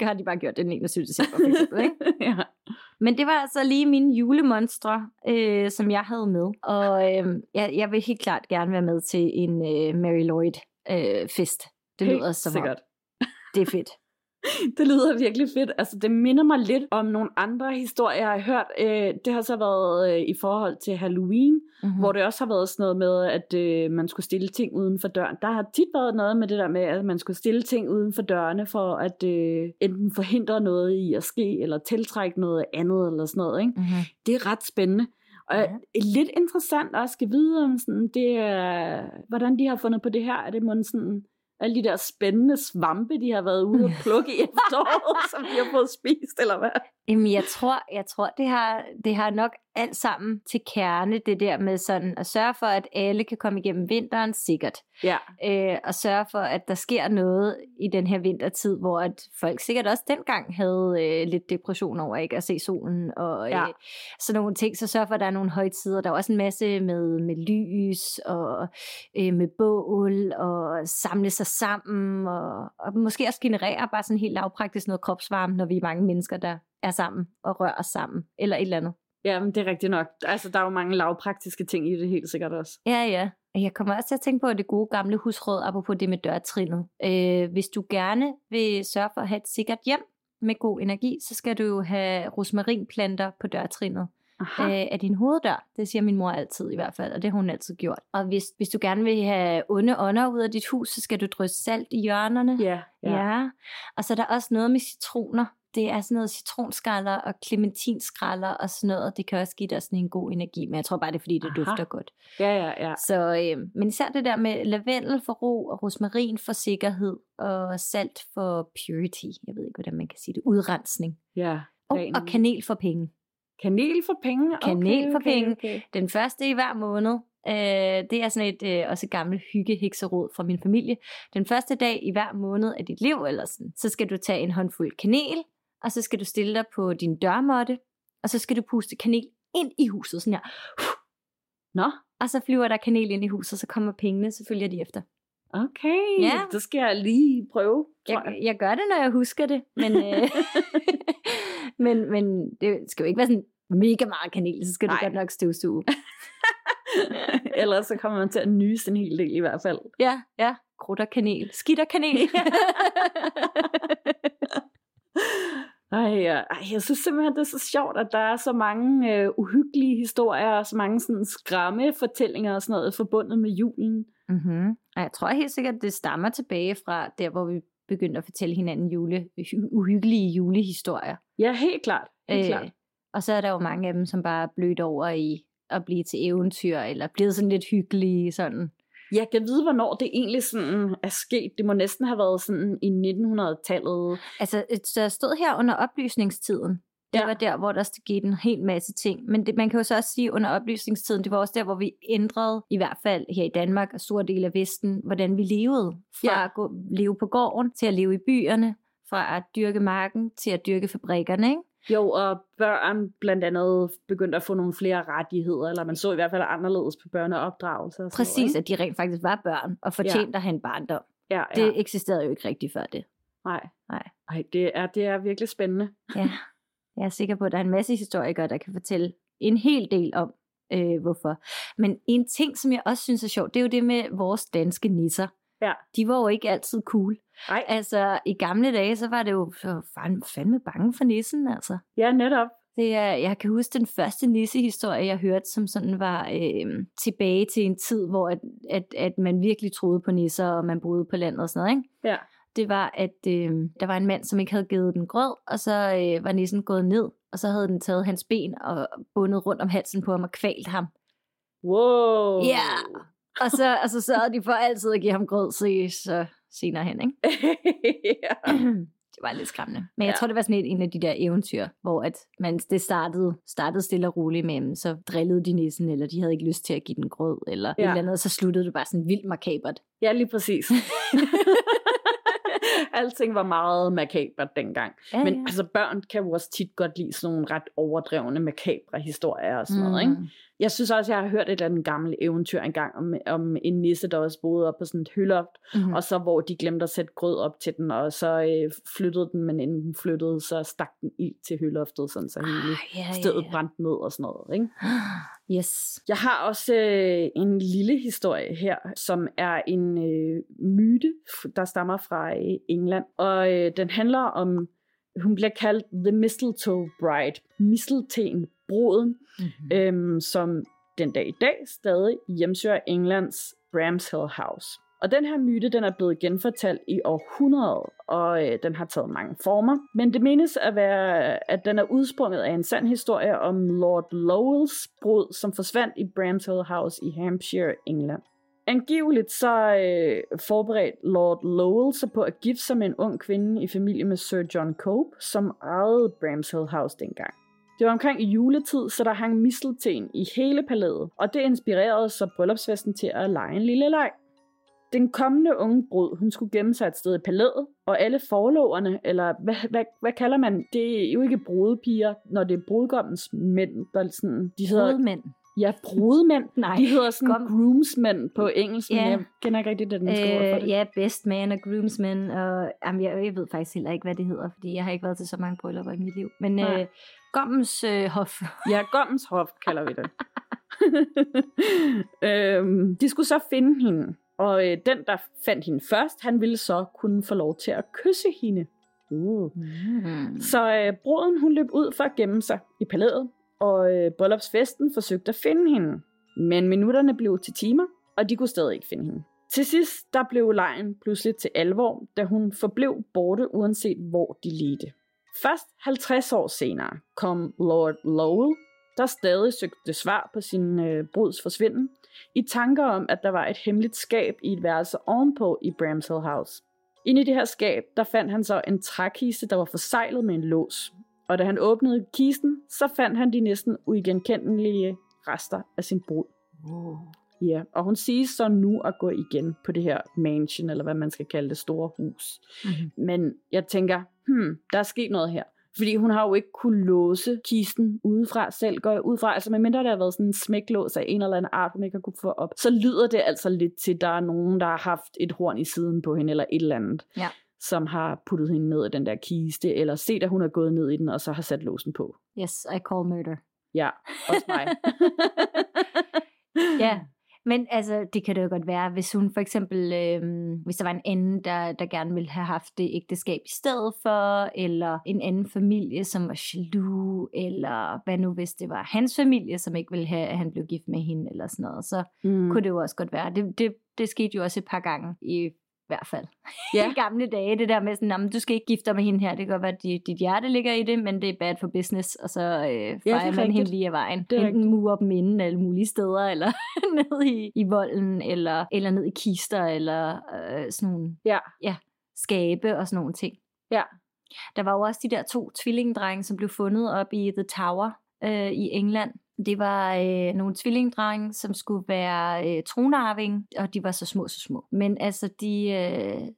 har de bare gjort det den 21. december, for eksempel, ikke? ja. Men det var altså lige mine julemonstre, øh, som jeg havde med. Og øh, jeg, jeg vil helt klart gerne være med til en øh, Mary Lloyd øh, fest. Det lyder så sikkert. Det er fedt. det lyder virkelig fedt. Altså, det minder mig lidt om nogle andre historier, jeg har hørt. Øh, det har så været øh, i forhold til Halloween, mm-hmm. hvor det også har været sådan noget med, at øh, man skulle stille ting uden for døren. Der har tit været noget med det der med, at man skulle stille ting uden for dørene, for at øh, enten forhindre noget i at ske, eller tiltrække noget andet, eller sådan noget. Ikke? Mm-hmm. Det er ret spændende. Og ja. lidt interessant også at vide om sådan, det er, hvordan de har fundet på det her. Er det måske sådan alle de der spændende svampe, de har været ude og plukke i efteråret, som de har fået spist, eller hvad? Jamen, jeg tror, jeg tror det, har, det har nok alt sammen til kerne, det der med sådan at sørge for, at alle kan komme igennem vinteren sikkert. Ja. Øh, og sørge for, at der sker noget i den her vintertid, hvor at folk sikkert også dengang havde øh, lidt depression over ikke at se solen og ja. øh, sådan nogle ting. Så sørge for, at der er nogle højtider. Der er også en masse med, med lys og øh, med bål og samle sig sammen og, og måske også generere bare sådan helt lavpraktisk noget kropsvarme, når vi er mange mennesker, der er sammen og rører os sammen, eller et eller andet. Ja, men det er rigtigt nok. Altså, der er jo mange lavpraktiske ting i det helt sikkert også. Ja, ja. Jeg kommer også til at tænke på det gode gamle husråd, apropos det med dørtrinnet. Øh, hvis du gerne vil sørge for at have et sikkert hjem med god energi, så skal du jo have rosmarinplanter på dørtrinnet øh, af din hoveddør. Det siger min mor altid i hvert fald, og det har hun altid gjort. Og hvis, hvis du gerne vil have onde ånder ud af dit hus, så skal du drysse salt i hjørnerne. Ja, ja. ja. Og så er der også noget med citroner det er sådan noget citronskaller og clementinskraller og sådan noget. Det kan også give dig sådan en god energi, men jeg tror bare, det er fordi, det Aha. dufter godt. Ja, ja, ja. Så, øh, men især det der med lavendel for ro og rosmarin for sikkerhed og salt for purity. Jeg ved ikke, hvordan man kan sige det. Udrensning. Ja. Og, og kanel for penge. Kanel for penge? Okay, kanel for okay, penge. Okay. Den første i hver måned. Øh, det er sådan et øh, også et gammelt hyggehekserod fra min familie. Den første dag i hver måned af dit liv, eller sådan, så skal du tage en håndfuld kanel, og så skal du stille dig på din dørmåtte, og så skal du puste kanel ind i huset, sådan her. Nå. Og så flyver der kanel ind i huset, og så kommer pengene, så følger de efter. Okay, ja. det skal jeg lige prøve. Jeg, jeg. jeg gør det, når jeg husker det, men, øh, men, men det skal jo ikke være sådan mega meget kanel, så skal Nej. du godt nok støvsuge. Ellers så kommer man til at nyse en hel del i hvert fald. Ja, ja. Krutter kanel. Skitter kanel. Ej, ej, jeg synes simpelthen, det er så sjovt, at der er så mange øh, uhyggelige historier, og så mange sådan skræmme fortællinger og sådan noget forbundet med julen. Mm-hmm. Og jeg tror helt sikkert, at det stammer tilbage fra der, hvor vi begyndte at fortælle hinanden jule, uhyggelige julehistorier. Ja, helt klart. Helt øh, klart. Og så er der jo mange af dem, som bare er blødt over i at blive til eventyr, eller blevet sådan lidt hyggelige sådan. Jeg kan vide, hvornår det egentlig sådan er sket. Det må næsten have været sådan i 1900-tallet. Altså, der stod her under oplysningstiden. Det ja. var der, hvor der skete en hel masse ting. Men det, man kan jo så også sige, under oplysningstiden, det var også der, hvor vi ændrede, i hvert fald her i Danmark og store dele af Vesten, hvordan vi levede. Fra ja. at gå, leve på gården, til at leve i byerne, fra at dyrke marken, til at dyrke fabrikkerne, ikke? Jo, og børn blandt andet begyndte at få nogle flere rettigheder, eller man så i hvert fald anderledes på børneopdragelse. Og Præcis, noget, at de rent faktisk var børn, og fortjente ja. at have en barndom. Ja, ja. Det eksisterede jo ikke rigtigt før det. Nej. Nej. Ej, det er, det er virkelig spændende. Ja, jeg er sikker på, at der er en masse historikere, der kan fortælle en hel del om, øh, hvorfor. Men en ting, som jeg også synes er sjovt, det er jo det med vores danske nisser. Ja. De var jo ikke altid cool. Nej. Altså, i gamle dage, så var det jo så fandme bange for nissen, altså. Ja, netop. Det er, jeg kan huske den første nissehistorie, jeg hørte, som sådan var øh, tilbage til en tid, hvor at, at, at man virkelig troede på nisser, og man boede på landet og sådan noget, ikke? Ja. Det var, at øh, der var en mand, som ikke havde givet den grød, og så øh, var nissen gået ned, og så havde den taget hans ben og bundet rundt om halsen på ham og kvalt ham. Wow. Ja, og så, og så de for altid at give ham grød så, så senere hen, ikke? ja. det var lidt skræmmende. Men jeg ja. tror, det var sådan et, en af de der eventyr, hvor at man, det startede, startede stille og roligt med dem, så drillede de nissen, eller de havde ikke lyst til at give den grød, eller ja. et eller andet, og så sluttede det bare sådan vildt makabert. Ja, lige præcis. Alting var meget makabert dengang. Ja, Men ja. altså børn kan jo også tit godt lide sådan nogle ret overdrevne makabre historier og sådan mm. noget, ikke? Jeg synes også, jeg har hørt et af den gamle eventyr engang om, om en nisse, der også boede op på sådan et hylloft, mm-hmm. og så hvor de glemte at sætte grød op til den, og så øh, flyttede den, men inden den flyttede, så stak den ild til hyloftet, sådan så hele Ah, ja, stedet ja, ja. brændte ned og sådan noget. Ikke? Yes. Jeg har også øh, en lille historie her, som er en øh, myte, der stammer fra øh, England. Og øh, den handler om, hun bliver kaldt The Mistletoe Bride. Mistelten, bruden, Mm-hmm. øhm, som den dag i dag stadig hjemsøger Englands Bramshill House. Og den her myte, den er blevet genfortalt i århundreder, og øh, den har taget mange former. Men det menes at være, at den er udsprunget af en sand historie om Lord Lowells brud, som forsvandt i Bramshill House i Hampshire, England. Angiveligt så øh, forberedte Lord Lowell sig på at gifte sig med en ung kvinde i familie med Sir John Cope, som ejede Bramshill House dengang. Det var omkring juletid, så der hang mistelten i hele palæet, og det inspirerede så bryllupsfesten til at lege en lille leg. Den kommende unge brud, hun skulle gemme sig et sted i palæet, og alle forloverne, eller hvad, hvad, hvad kalder man, det er jo ikke brudepiger, når det er brudgommens mænd, der sådan, de hedder, Brudmænd ja, brudmænd, Nej. de hedder sådan Kom. groomsmænd på engelsk, men Ja. jeg kender ikke rigtig det, den skal øh, for Øh, det. ja, best man og groomsman, og jamen, jeg, jeg ved faktisk heller ikke, hvad det hedder, fordi jeg har ikke været til så mange bryllupper i mit liv. Men Nej. øh, Gommens øh, hof. Ja, Gommens Hof kalder vi det. øhm, de skulle så finde hende, og øh, den, der fandt hende først, han ville så kunne få lov til at kysse hende. Uh. Mm. Så øh, bruden, hun løb ud for at gemme sig i palæet, og øh, bryllupsfesten forsøgte at finde hende. Men minutterne blev til timer, og de kunne stadig ikke finde hende. Til sidst, der blev lejen pludselig til alvor, da hun forblev borte, uanset hvor de ledte. Først 50 år senere kom Lord Lowell, der stadig søgte svar på sin øh, bruds forsvinden, i tanker om, at der var et hemmeligt skab i et værelse ovenpå i Bramshill House. Inde i det her skab, der fandt han så en trækiste, der var forsejlet med en lås. Og da han åbnede kisten, så fandt han de næsten uigenkendelige rester af sin brud. Uh. Ja, og hun siges så nu at gå igen på det her mansion, eller hvad man skal kalde det, store hus. Mm-hmm. Men jeg tænker, hmm, der er sket noget her. Fordi hun har jo ikke kunne låse kisten udefra selv, går jeg ud fra. Altså medmindre der har været sådan en smæklås af en eller anden art, hun ikke har kunne få op, så lyder det altså lidt til, at der er nogen, der har haft et horn i siden på hende, eller et eller andet, Ja. Som har puttet hende ned i den der kiste, eller set, at hun er gået ned i den, og så har sat låsen på. Yes, I call murder. Ja, også mig. Ja, men altså, det kan det jo godt være, hvis hun for eksempel, øh, hvis der var en anden, der, der gerne ville have haft det ægteskab i stedet for, eller en anden familie, som var jaloux, eller hvad nu hvis det var hans familie, som ikke ville have, at han blev gift med hende, eller sådan noget, så mm. kunne det jo også godt være. Det, det, det skete jo også et par gange i hvert fald. Ja. I gamle dage, det der med sådan, "Nå, du skal ikke gifte dig med hende her, det kan godt være, at dit, dit hjerte ligger i det, men det er bad for business, og så øh, er fejrer man rigtigt. hende lige af vejen. Det Enten murer dem inden alle mulige steder, eller ned i, i volden, eller, eller ned i kister, eller øh, sådan nogle Ja. ja, skabe og sådan nogle ting. Ja. Der var jo også de der to tvillingedrenge, som blev fundet op i The Tower øh, i England. Det var øh, nogle tvillingedrenge, som skulle være øh, tronarving, og de var så små, så små. Men altså, de, øh,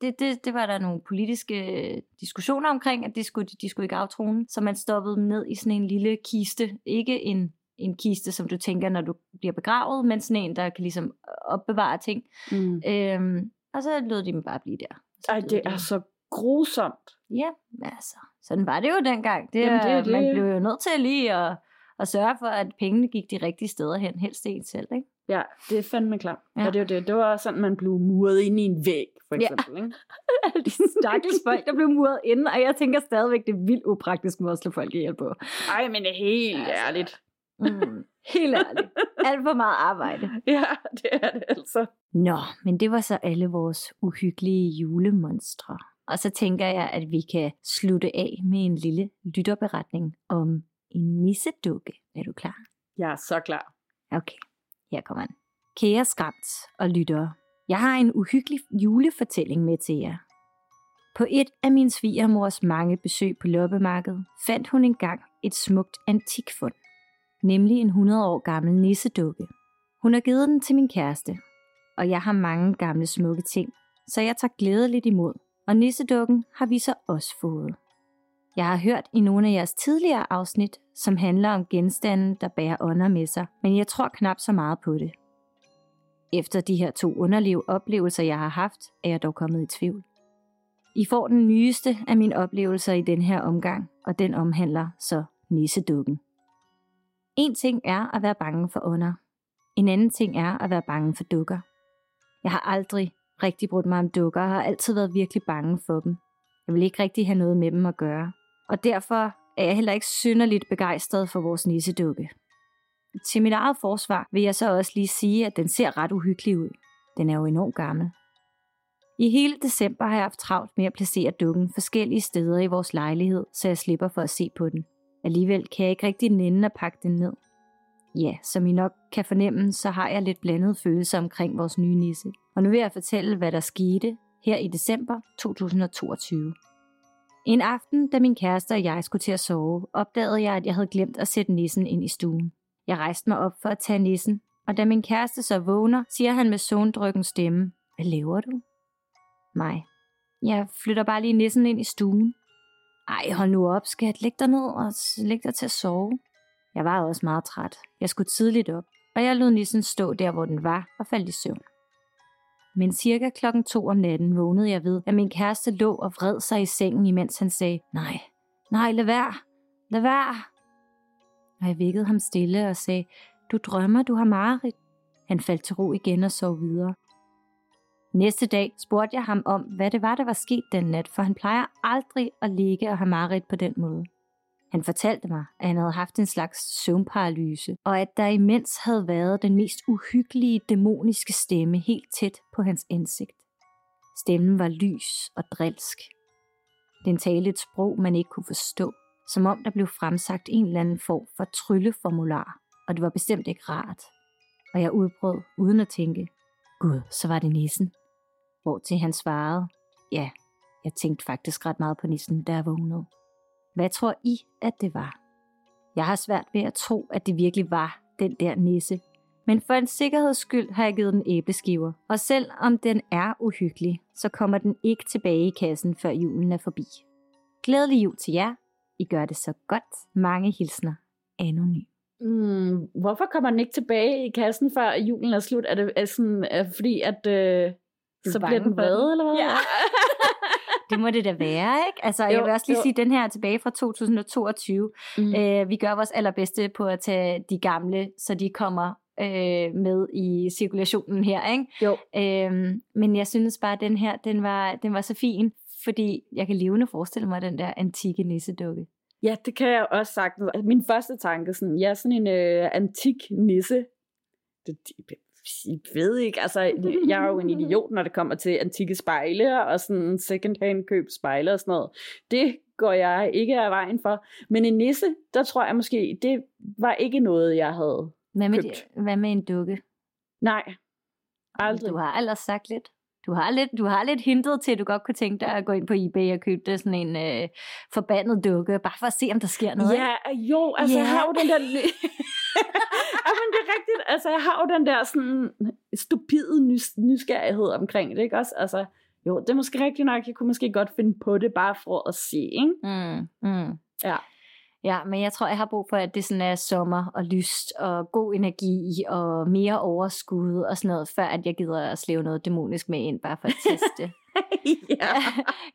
det, det, det var der nogle politiske øh, diskussioner omkring, at de skulle, de skulle ikke aftrone. Så man stoppede dem ned i sådan en lille kiste. Ikke en, en kiste, som du tænker, når du bliver begravet, men sådan en, der kan ligesom opbevare ting. Mm. Øhm, og så lod de dem bare blive der. Så Ej, det de. er så grusomt. Ja, altså, sådan var det jo dengang. Det, Jamen, det det. Man blev jo nødt til lige at, at sørge for, at pengene gik de rigtige steder hen, helst en selv, ikke? Ja, det er fandme klart. Ja. Ja. ja det, jo det. det var sådan, man blev muret ind i en væg, for Ja. eksempel. Ikke? Alle de stakkels folk, der blev muret inden, og jeg tænker stadigvæk, det er vildt upraktisk måde at slå folk ihjel på. Ej, men det er helt Altså. ærligt. Mm, helt ærligt. Alt for meget arbejde. Ja, det er det altså. Nå, men det var så alle vores uhyggelige julemonstre. Og så tænker jeg, at vi kan slutte af med en lille lytterberetning om en nissedukke. Er du klar? Jeg er så klar. Okay, her kommer den. Kære skræmt og lyttere, jeg har en uhyggelig julefortælling med til jer. På et af min svigermors mange besøg på loppemarkedet fandt hun engang et smukt antikfund, nemlig en 100 år gammel nissedukke. Hun har givet den til min kæreste, og jeg har mange gamle smukke ting, så jeg tager glædeligt imod, og nissedukken har vi så også fået. Jeg har hørt i nogle af jeres tidligere afsnit, som handler om genstande, der bærer ånder med sig, men jeg tror knap så meget på det. Efter de her to underlige oplevelser, jeg har haft, er jeg dog kommet i tvivl. I får den nyeste af mine oplevelser i den her omgang, og den omhandler så nissedukken. En ting er at være bange for ånder. En anden ting er at være bange for dukker. Jeg har aldrig rigtig brudt mig om dukker, og har altid været virkelig bange for dem. Jeg vil ikke rigtig have noget med dem at gøre. Og derfor er jeg heller ikke synderligt begejstret for vores nissedukke. Til mit eget forsvar vil jeg så også lige sige, at den ser ret uhyggelig ud. Den er jo enormt gammel. I hele december har jeg haft travlt med at placere dukken forskellige steder i vores lejlighed, så jeg slipper for at se på den. Alligevel kan jeg ikke rigtig nænde at pakke den ned. Ja, som I nok kan fornemme, så har jeg lidt blandede følelser omkring vores nye nisse. Og nu vil jeg fortælle, hvad der skete her i december 2022. En aften, da min kæreste og jeg skulle til at sove, opdagede jeg, at jeg havde glemt at sætte nissen ind i stuen. Jeg rejste mig op for at tage nissen, og da min kæreste så vågner, siger han med sondrykken stemme, Hvad laver du? Mig. Jeg flytter bare lige nissen ind i stuen. Ej, hold nu op, skat. Læg dig ned og læg dig til at sove. Jeg var også meget træt. Jeg skulle tidligt op, og jeg lod nissen stå der, hvor den var, og faldt i søvn. Men cirka klokken to om natten vågnede jeg ved, at min kæreste lå og vred sig i sengen, imens han sagde, nej, nej, lad være, lad være. Og jeg vækkede ham stille og sagde, du drømmer, du har mareridt. Han faldt til ro igen og sov videre. Næste dag spurgte jeg ham om, hvad det var, der var sket den nat, for han plejer aldrig at ligge og have mareridt på den måde. Han fortalte mig, at han havde haft en slags søvnparalyse, og at der imens havde været den mest uhyggelige dæmoniske stemme helt tæt på hans ansigt. Stemmen var lys og drilsk. Den talte et sprog, man ikke kunne forstå, som om der blev fremsagt en eller anden form for trylleformular, og det var bestemt ikke rart. Og jeg udbrød uden at tænke, Gud, så var det nissen. Hvor til han svarede, ja, jeg tænkte faktisk ret meget på nissen, da jeg vågnede. Hvad tror I, at det var? Jeg har svært ved at tro, at det virkelig var den der nisse. Men for en sikkerheds skyld har jeg givet den æbleskiver. Og selv om den er uhyggelig, så kommer den ikke tilbage i kassen, før julen er forbi. Glædelig jul til jer. I gør det så godt. Mange hilsner. Anonym. Mm, hvorfor kommer den ikke tilbage i kassen, før julen er slut? Er det er sådan, er fordi, at øh, så bliver den vred, eller hvad? Ja. det må det da være, ikke? Altså, jo, jeg vil også lige jo. sige, den her er tilbage fra 2022. Mm. Øh, vi gør vores allerbedste på at tage de gamle, så de kommer øh, med i cirkulationen her, ikke? Jo. Øhm, men jeg synes bare, at den her, den var, den var så fin, fordi jeg kan levende forestille mig den der antikke nissedukke. Ja, det kan jeg også sagt. Min første tanke, sådan, ja, sådan en øh, antik nisse, det, jeg ved ikke, altså, jeg er jo en idiot, når det kommer til antikke spejle og sådan second hand køb spejle og sådan noget. Det går jeg ikke af vejen for. Men en nisse, der tror jeg måske, det var ikke noget, jeg havde hvad med, købt. hvad med en dukke? Nej, aldrig. Du har ellers sagt lidt. Du har lidt, du har lidt hintet til, at du godt kunne tænke dig at gå ind på eBay og købe det sådan en øh, forbandet dukke, bare for at se, om der sker noget. Ja, jo, altså yeah. jeg har jo den der... men det er rigtigt. Altså, jeg har jo den der sådan stupide nys- nysgerrighed omkring det, ikke også? Altså, jo, det er måske rigtigt nok. Jeg kunne måske godt finde på det, bare for at se, ikke? Mm, mm. Ja. Ja, men jeg tror, jeg har brug for, at det sådan er sommer og lyst og god energi og mere overskud og sådan noget, før at jeg gider at slæve noget dæmonisk med ind, bare for at teste. ja.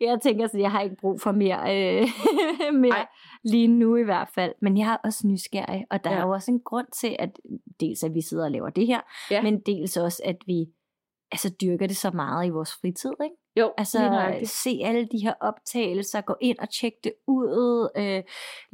jeg tænker, at jeg har ikke brug for mere, øh, mere Ej. lige nu i hvert fald. Men jeg er også nysgerrig, og der ja. er jo også en grund til, at dels at vi sidder og laver det her, ja. men dels også, at vi altså, dyrker det så meget i vores fritid, ikke? Jo, altså se alle de her optagelser, gå ind og tjekke det ud, øh,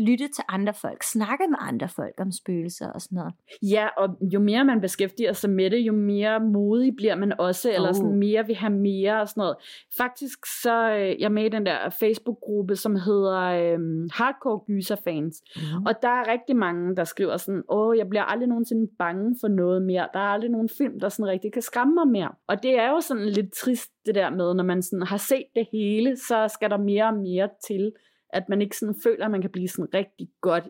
lytte til andre folk, snakke med andre folk om spøgelser og sådan noget. Ja, og jo mere man beskæftiger sig med det, jo mere modig bliver man også, oh. eller sådan mere vil have mere og sådan noget. Faktisk så, øh, jeg er med i den der Facebook-gruppe, som hedder øh, Hardcore Gyser Fans, mm. og der er rigtig mange, der skriver sådan, åh, jeg bliver aldrig nogensinde bange for noget mere, der er aldrig nogen film, der sådan rigtig kan skræmme mig mere. Og det er jo sådan lidt trist, det der med, når man sådan har set det hele, så skal der mere og mere til, at man ikke sådan føler, at man kan blive sådan rigtig godt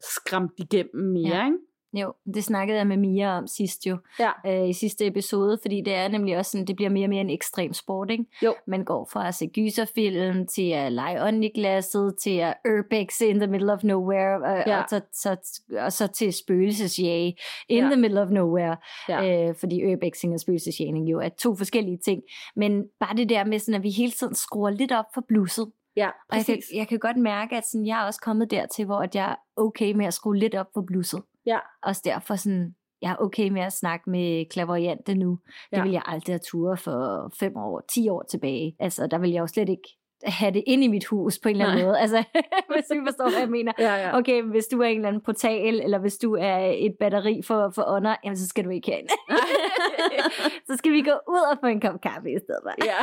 skræmt igennem mere, ja. ikke? Jo, det snakkede jeg med Mia om sidst jo, Ja. øh, i sidste episode, fordi det er nemlig også sådan, det bliver mere og mere en ekstrem sport, ikke? Jo. Man går fra at se gyserfilm, til at lege ånd i glasset, til at urbex in the middle of nowhere, øh, Ja. og, så, så, og så til spøgelsesjage in Ja. the middle of nowhere, Ja. øh, fordi urbexing og spøgelsesjagning jo er to forskellige ting. Men bare det der med, sådan, at vi hele tiden skruer lidt op for blusset, Ja, og jeg kan, præcis. jeg kan godt mærke, at sådan, jeg er også kommet dertil, hvor at jeg er okay med at skrue lidt op for blusset. Ja. Også derfor sådan, jeg er okay med at snakke med klaverjante nu. Det Ja. ville jeg aldrig have ture for fem år, ti år tilbage. Altså, der vil jeg jo slet ikke have det ind i mit hus på en eller anden Nej. måde. Altså, hvis du forstår, hvad jeg mener. Ja, ja. Okay, hvis du er en eller anden portal, eller hvis du er et batteri for, for ånder, jamen så skal du ikke herind. så skal vi gå ud og få en kop kaffe i stedet for. Ja.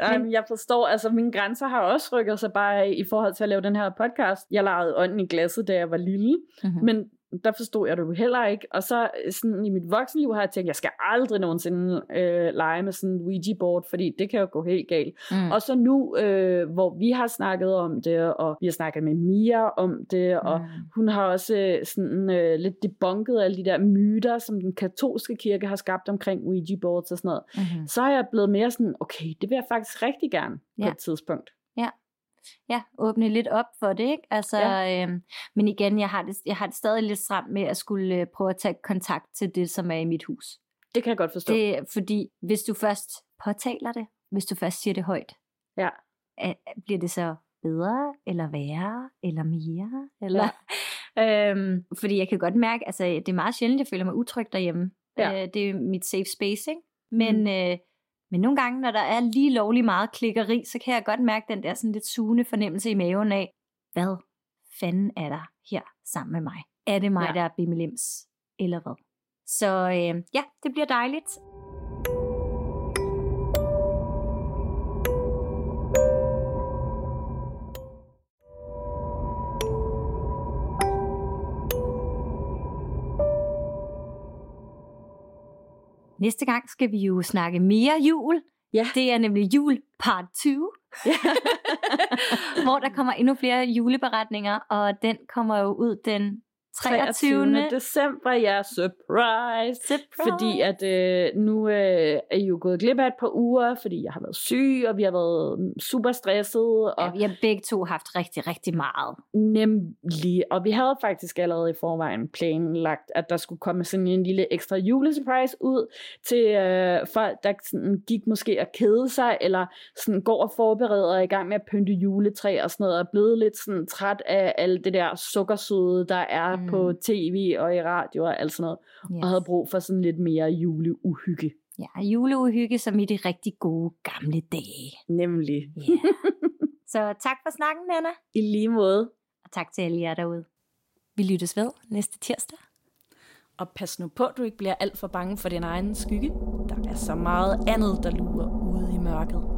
Jamen, jeg forstår, altså mine grænser har også rykket sig bare i forhold til at lave den her podcast. Jeg legede ånden i glasset, da jeg var lille, Mm-hmm. men der forstod jeg det jo heller ikke. Og så sådan, i mit voksenliv har jeg tænkt, jeg skal aldrig nogensinde øh, lege med sådan en Ouija-board, fordi det kan jo gå helt galt. Mm. Og så nu, øh, hvor vi har snakket om det, og vi har snakket med Mia om det, og Mm. hun har også øh, sådan øh, lidt debunket alle de der myter, som den katolske kirke har skabt omkring Ouija-boards og sådan noget. Mm-hmm. Så er jeg blevet mere sådan, okay, det vil jeg faktisk rigtig gerne på Ja. et tidspunkt. ja, åbne lidt op for det, ikke? Altså, ja. øhm, men igen, jeg har, det, jeg har det stadig lidt stramt med at skulle øh, prøve at tage kontakt til det, som er i mit hus. Det kan jeg godt forstå. Det fordi, hvis du først påtaler det, hvis du først siger det højt, Ja. er, bliver det så bedre, eller værre, eller mere? Eller, ja. øhm, fordi jeg kan godt mærke, altså det er meget sjældent, jeg føler mig utryg derhjemme. Ja. Øh, det er mit safe space, ikke? Men, mm. øh, men nogle gange, når der er lige lovlig meget klikkeri, så kan jeg godt mærke den der sådan lidt sugende fornemmelse i maven af, hvad fanden er der her sammen med mig? Er det mig, Ja. der er bimmelims, eller hvad? Så øh, ja, det bliver dejligt. Næste gang skal vi jo snakke mere jul. Ja. Det er nemlig jul part 2, hvor der kommer endnu flere juleberetninger, og den kommer jo ud den 23. december, ja, surprise. Surprise. Fordi at øh, nu øh, er I jo gået glip af et par uger, fordi jeg har været syg, og vi har været mm, super stresset. Og Ja, vi har begge to haft rigtig, rigtig meget. Nemlig. Og vi havde faktisk allerede i forvejen planlagt, at der skulle komme sådan en lille ekstra julesurprise ud til øh, folk, der sådan gik måske og kede sig, eller sådan går og forbereder og er i gang med at pynte juletræ og sådan noget, og er blevet lidt sådan træt af alt det der sukkersøde, der er mm. Mm. på tv og i radio og alt sådan noget, Yes. og havde brug for sådan lidt mere juleuhygge. Ja, juleuhygge som i de rigtig gode gamle dage. Nemlig. Yeah. Så tak for snakken, Nana. I lige måde. Og tak til alle jer derude. Vi lyttes ved næste tirsdag. Og pas nu på, at du ikke bliver alt for bange for din egen skygge. Der er så meget andet, der lurer ude i mørket.